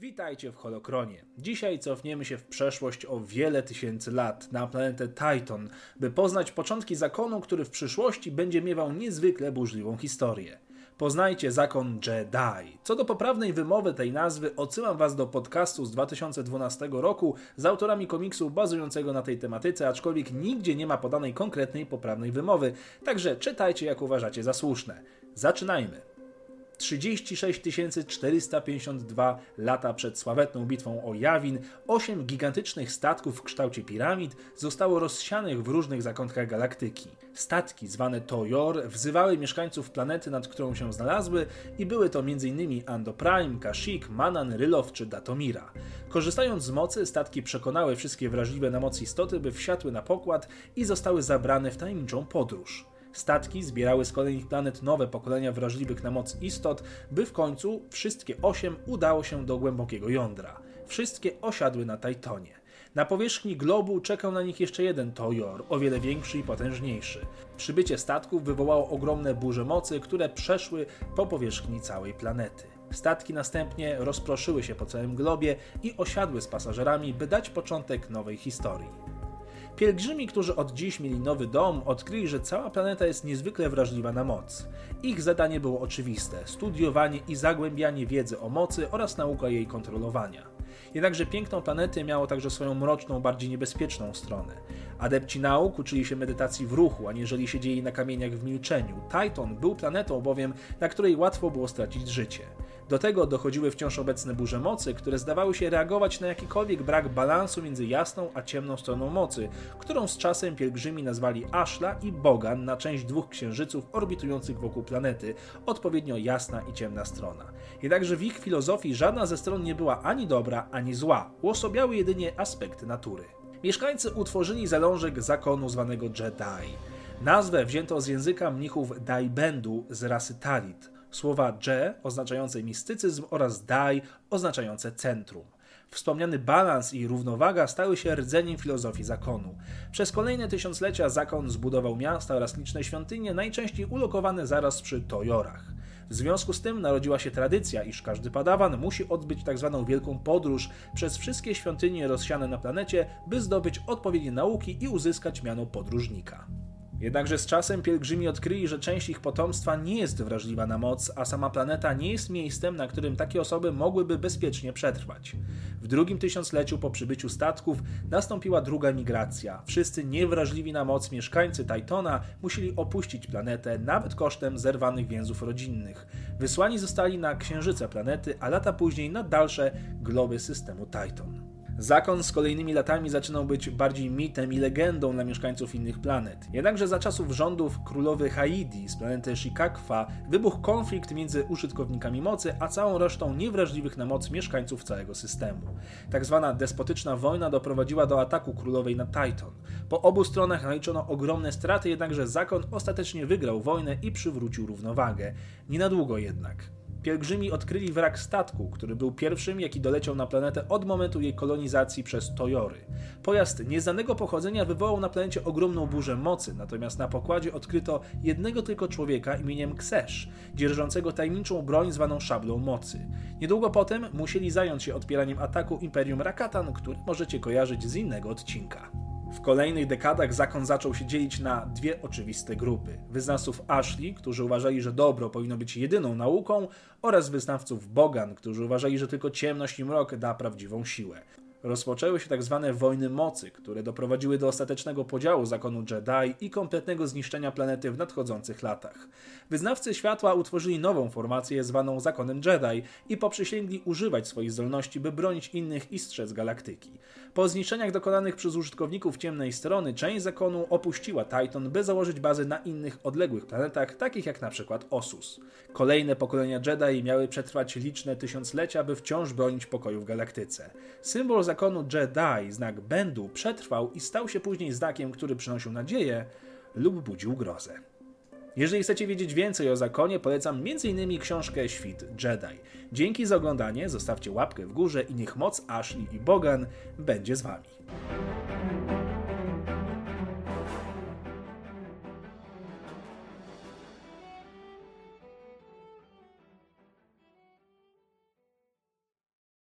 Witajcie w Holokronie. Dzisiaj cofniemy się w przeszłość o wiele tysięcy lat na planetę Titan, by poznać początki zakonu, który w przyszłości będzie miewał niezwykle burzliwą historię. Poznajcie zakon Jedi. Co do poprawnej wymowy tej nazwy, odsyłam Was do podcastu z 2012 roku z autorami komiksu bazującego na tej tematyce, aczkolwiek nigdzie nie ma podanej konkretnej poprawnej wymowy, także czytajcie jak uważacie za słuszne. Zaczynajmy. 36 452 lata przed sławetną bitwą o Jawin, osiem gigantycznych statków w kształcie piramid zostało rozsianych w różnych zakątkach galaktyki. Statki zwane Tojor wzywały mieszkańców planety, nad którą się znalazły i były to m.in. Ando Prime, Kashyyyk, Manan, Rylow czy Datomira. Korzystając z mocy, statki przekonały wszystkie wrażliwe na moc istoty, by wsiadły na pokład i zostały zabrane w tajemniczą podróż. Statki zbierały z kolejnych planet nowe pokolenia wrażliwych na moc istot, by w końcu wszystkie osiem udało się do głębokiego jądra. Wszystkie osiadły na Tajtonie. Na powierzchni globu czekał na nich jeszcze jeden Tojor, o wiele większy i potężniejszy. Przybycie statków wywołało ogromne burze mocy, które przeszły po powierzchni całej planety. Statki następnie rozproszyły się po całym globie i osiadły z pasażerami, by dać początek nowej historii. Pielgrzymi, którzy od dziś mieli nowy dom, odkryli, że cała planeta jest niezwykle wrażliwa na moc. Ich zadanie było oczywiste: studiowanie i zagłębianie wiedzy o mocy oraz nauka jej kontrolowania. Jednakże piękną planety miało także swoją mroczną, bardziej niebezpieczną stronę. Adepci nauk uczyli się medytacji w ruchu, aniżeli siedzieli na kamieniach w milczeniu. Titan był planetą bowiem, na której łatwo było stracić życie. Do tego dochodziły wciąż obecne burze mocy, które zdawały się reagować na jakikolwiek brak balansu między jasną a ciemną stroną mocy, którą z czasem pielgrzymi nazwali Ashla i Bogan na część dwóch księżyców orbitujących wokół planety, odpowiednio jasna i ciemna strona. Jednakże w ich filozofii żadna ze stron nie była ani dobra, ani zła, uosobiały jedynie aspekty natury. Mieszkańcy utworzyli zalążek zakonu zwanego Jedi. Nazwę wzięto z języka mnichów Daibendu z rasy Talit, słowa Je oznaczające mistycyzm oraz Dai oznaczające centrum. Wspomniany balans i równowaga stały się rdzeniem filozofii zakonu. Przez kolejne tysiąclecia zakon zbudował miasta oraz liczne świątynie, najczęściej ulokowane zaraz przy Tojorach. W związku z tym narodziła się tradycja, iż każdy padawan musi odbyć tzw. Tak wielką podróż przez wszystkie świątynie rozsiane na planecie, by zdobyć odpowiednie nauki i uzyskać miano podróżnika. Jednakże z czasem pielgrzymi odkryli, że część ich potomstwa nie jest wrażliwa na moc, a sama planeta nie jest miejscem, na którym takie osoby mogłyby bezpiecznie przetrwać. W drugim tysiącleciu po przybyciu statków nastąpiła druga migracja. Wszyscy niewrażliwi na moc mieszkańcy Titana musieli opuścić planetę, nawet kosztem zerwanych więzów rodzinnych. Wysłani zostali na księżyce planety, a lata później na dalsze globy systemu Titan. Zakon z kolejnymi latami zaczynał być bardziej mitem i legendą dla mieszkańców innych planet. Jednakże za czasów rządów królowy Haidi z planety Shikakwa wybuchł konflikt między użytkownikami mocy, a całą resztą niewrażliwych na moc mieszkańców całego systemu. Tak zwana despotyczna wojna doprowadziła do ataku królowej na Titan. Po obu stronach naliczono ogromne straty, jednakże zakon ostatecznie wygrał wojnę i przywrócił równowagę. Nie na długo jednak. Pielgrzymi odkryli wrak statku, który był pierwszym, jaki doleciał na planetę od momentu jej kolonizacji przez Tojory. Pojazd nieznanego pochodzenia wywołał na planecie ogromną burzę mocy, natomiast na pokładzie odkryto jednego tylko człowieka imieniem Ksesz, dzierżącego tajemniczą broń zwaną szablą mocy. Niedługo potem musieli zająć się odpieraniem ataku Imperium Rakatan, który możecie kojarzyć z innego odcinka. W kolejnych dekadach zakon zaczął się dzielić na dwie oczywiste grupy: wyznawców Ashley, którzy uważali, że dobro powinno być jedyną nauką, oraz wyznawców Bogan, którzy uważali, że tylko ciemność i mrok da prawdziwą siłę rozpoczęły się. Tak wojny mocy, które doprowadziły do ostatecznego podziału zakonu Jedi i kompletnego zniszczenia planety w nadchodzących latach. Wyznawcy światła utworzyli nową formację zwaną Zakonem Jedi i poprzysięgli używać swoich zdolności, by bronić innych i strzec galaktyki. Po zniszczeniach dokonanych przez użytkowników ciemnej strony, część zakonu opuściła Titan, by założyć bazy na innych odległych planetach, takich jak na przykład Osus. Kolejne pokolenia Jedi miały przetrwać liczne tysiąclecia, by wciąż bronić pokoju w galaktyce. Symbol zakonu Jedi, znak Bendu, przetrwał i stał się później znakiem, który przynosił nadzieję lub budził grozę. Jeżeli chcecie wiedzieć więcej o zakonie, polecam m.in. książkę Świt Jedi. Dzięki za oglądanie, zostawcie łapkę w górze i niech moc Ashley i Bogan będzie z wami.